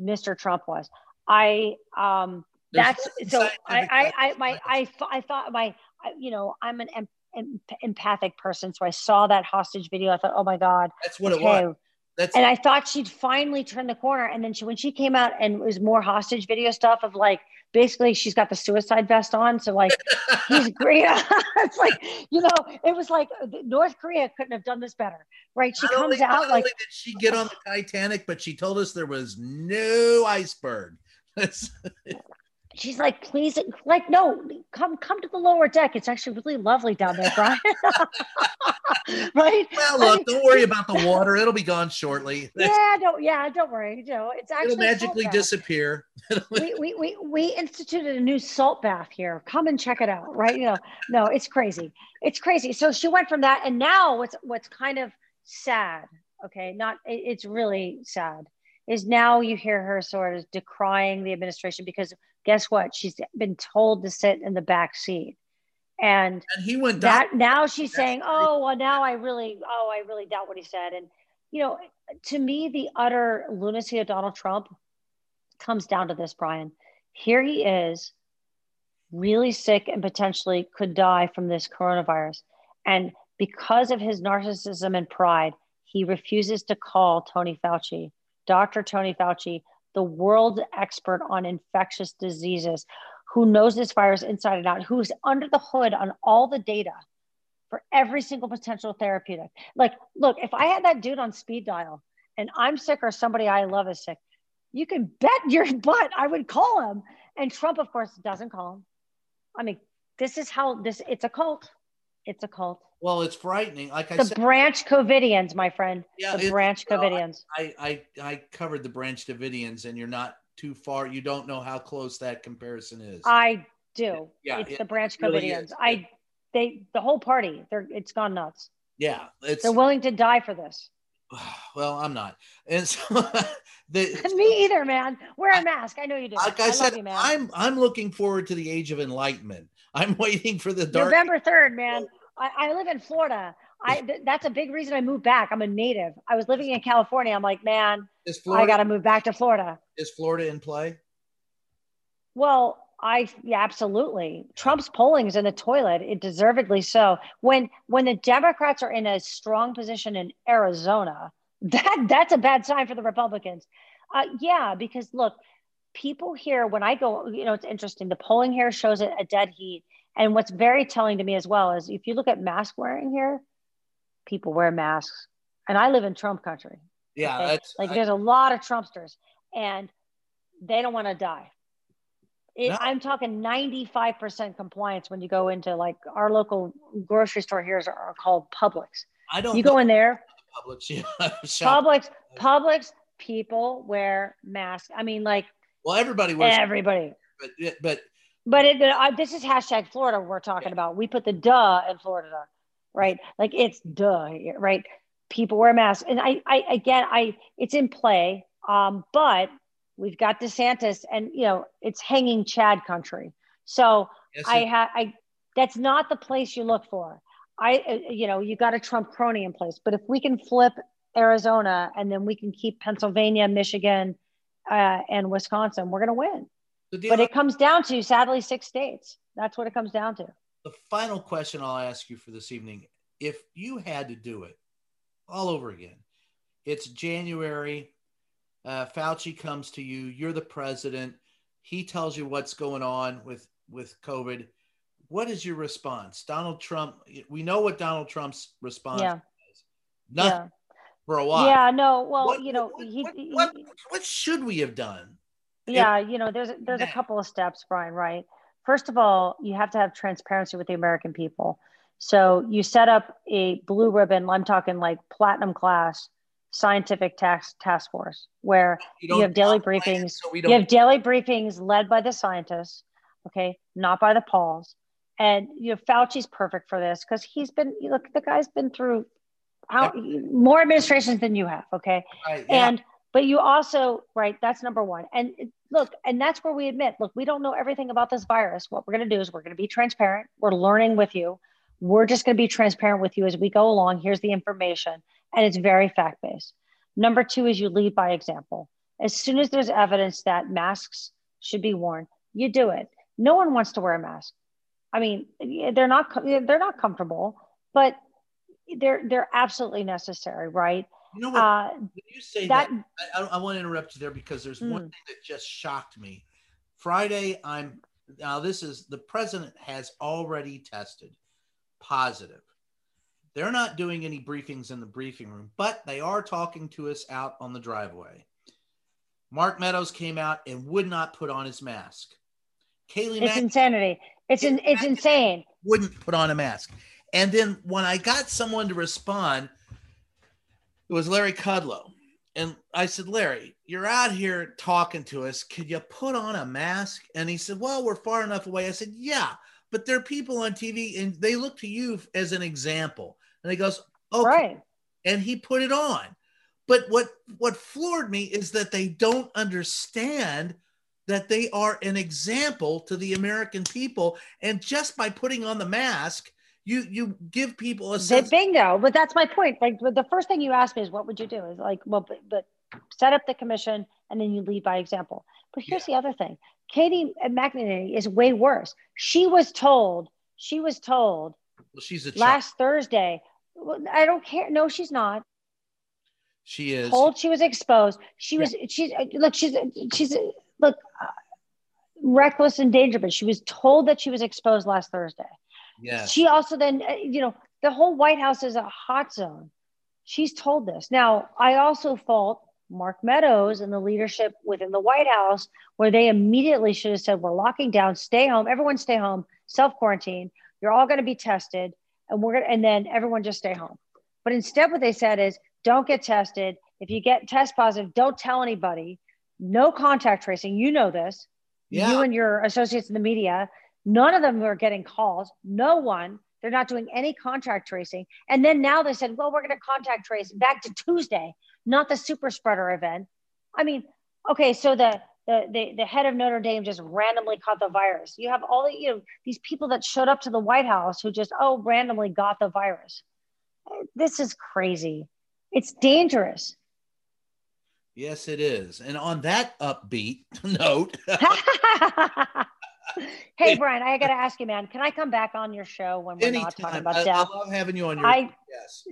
Mr. Trump was. I, um, that's so I, I, I, my, I, I thought my, you know, I'm an em, em, empathic person. So I saw that hostage video. I thought, oh my God. That's what okay. it was. That's- and I thought she'd finally turn the corner. And then she, when she came out and it was more hostage video stuff of like, basically she's got the suicide vest on. So like, he's great. it's like, you know, it was like uh, North Korea couldn't have done this better. Right. She not comes only, out like, did she get on the Titanic, but she told us there was no iceberg. she's like, please, like, no, come, come to the lower deck. It's actually really lovely down there, Brian. right? Well, look, don't worry about the water. It'll be gone shortly. yeah, don't, yeah, don't worry. You know, it's actually It'll magically disappear. we, we, we, we instituted a new salt bath here. Come and check it out. Right. You know, no, it's crazy. It's crazy. So she went from that. And now what's, what's kind of sad. Okay. Not, it's really sad is now you hear her sort of decrying the administration because guess what? She's been told to sit in the back seat. And, and he went that now she's saying, Oh, well, now I really, oh, I really doubt what he said. And, you know, to me, the utter lunacy of Donald Trump comes down to this, Brian. Here he is, really sick and potentially could die from this coronavirus. And because of his narcissism and pride, he refuses to call Tony Fauci, Dr. Tony Fauci, the world expert on infectious diseases, who knows this virus inside and out, who's under the hood on all the data for every single potential therapeutic. Like, look, if I had that dude on speed dial and I'm sick or somebody I love is sick, you can bet your butt I would call him. And Trump, of course, doesn't call him. I mean, this is how this it's a cult. It's a cult. Well, it's frightening. Like I the said, branch Covidians, my friend. Yeah, the branch Covidians. I, I I covered the branch Covidians, and you're not too far. You don't know how close that comparison is. I do. Yeah, it's it, the branch really Covidians. I they the whole party. They're it's gone nuts. Yeah, it's they're willing to die for this. Well, I'm not, and so the, me either, man. Wear a mask. I know you do. Like I, I said, you, I'm I'm looking forward to the age of enlightenment. I'm waiting for the dark. November third, man. I, I live in Florida. I th- that's a big reason I moved back. I'm a native. I was living in California. I'm like, man, Florida, I got to move back to Florida. Is Florida in play? Well, I yeah, absolutely. Trump's polling is in the toilet. It deservedly so. When when the Democrats are in a strong position in Arizona, that that's a bad sign for the Republicans. Uh, yeah, because look, people here when I go, you know, it's interesting. The polling here shows it a dead heat. And what's very telling to me as well is if you look at mask wearing here, people wear masks. And I live in Trump country. Yeah. Okay? like I, there's a lot of Trumpsters and they don't want to die. It, no. I'm talking 95% compliance when you go into like our local grocery store here are, are called Publix. I don't you go in there. Publix, yeah. Publix, Publix people wear masks. I mean, like, well, everybody wears everybody. But, but but it, uh, this is hashtag Florida we're talking yeah. about. We put the duh in Florida, right? Like it's duh, right? People wear masks, and I, I again, I it's in play, um, but we've got DeSantis, and you know it's hanging Chad country. So yes, I have, I that's not the place you look for. I, uh, you know, you got a Trump crony in place, but if we can flip Arizona and then we can keep Pennsylvania, Michigan, uh, and Wisconsin, we're going to win but it comes down to sadly six states. That's what it comes down to. The final question I'll ask you for this evening: If you had to do it all over again, it's January. Uh, Fauci comes to you. You're the president. He tells you what's going on with with COVID. What is your response, Donald Trump? We know what Donald Trump's response yeah. is. Nothing yeah. for a while. Yeah. No. Well, what, you know, what, he, what, what, what should we have done? Yeah you know there's there's a couple of steps brian right? First of all you have to have transparency with the american people. So you set up a blue ribbon i'm talking like platinum class scientific task task force where you, you have daily briefings. so you have daily briefings led by the scientists okay? Not by the pauls. And you know fauci's perfect for this because he's been look the guy's been through how more administrations than you have okay? Right, yeah. and but you also right that's number one. And look and that's where we admit look we don't know everything about this virus. What we're going to do is we're going to be transparent. We're learning with you. We're just going to be transparent with you as we go along. Here's the information. And it's very fact based number two is you lead by example. As soon as there's evidence that masks should be worn you do it. No one wants to wear a mask. I mean they're not they're not comfortable but they're they're absolutely necessary right you know what? Uh, you say that, that I, I, want to interrupt you there because there's mm. one thing that just shocked me. Friday, I'm now. This is the president has already tested positive. They're not doing any briefings in the briefing room, but they are talking to us out on the driveway. Mark Meadows came out and would not put on his mask. Kayleigh It's Mack insanity. It's in, it's insane. wouldn't put on a mask. And then when I got someone to respond, it was Larry Kudlow. And I said, Larry, you're out here talking to us. Could you put on a mask? And he said, Well, we're far enough away. I said, Yeah, but there are people on TV and they look to you as an example. And he goes, Okay. Right. And he put it on. But what what floored me is that they don't understand that they are an example to the American people. And just by putting on the mask, you you give people a sense. bingo. But that's my point. Like the first thing you asked me is what would you do? Is like, well, but, but set up the commission and then you lead by example. But here's the other thing. Katie McEnany is way worse. She was told, she was told Well, she's a child. last Thursday. Well, I don't care. No, she's not. She is. Told she was exposed. She was. She's look. She's she's look uh, reckless and dangerous. She was told that she was exposed last Thursday. Yes. She also then, uh, you know, the whole White House is a hot zone. She's told this. Now, I also fault Mark Meadows and the leadership within the White House, where they immediately should have said, We're locking down, stay home, everyone stay home, self quarantine. You're all going to be tested, and we're going to, and then everyone just stay home. But instead, what they said is, Don't get tested. If you get test positive, don't tell anybody. No contact tracing. You know this. Yeah. You and your associates in the media, none of them are getting calls. No one. They're not doing any contact tracing. And then now they said, well, we're going to contact trace back to Tuesday, not the super spreader event. I mean, okay, so the the, the, the head of Notre Dame just randomly caught the virus. You have all the, you know, these people that showed up to the White House who just, oh, randomly got the virus. This is crazy. It's dangerous. yes, it is. And on that upbeat note, hey Brian, I got to ask you, man. Can I come back on your show when we're not talking about I, I love having you on your. I yes.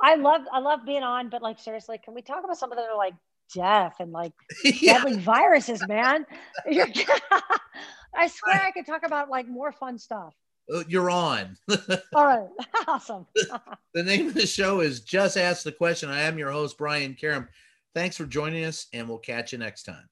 I love I love being on, but like seriously, can we talk about something that are like death and like yeah. deadly viruses, man? I swear I could talk about like more fun stuff. Uh, You're on. All right, awesome. the name of the show is Just Ask the Question. I am your host, Brian Karem. Thanks for joining us, and we'll catch you next time.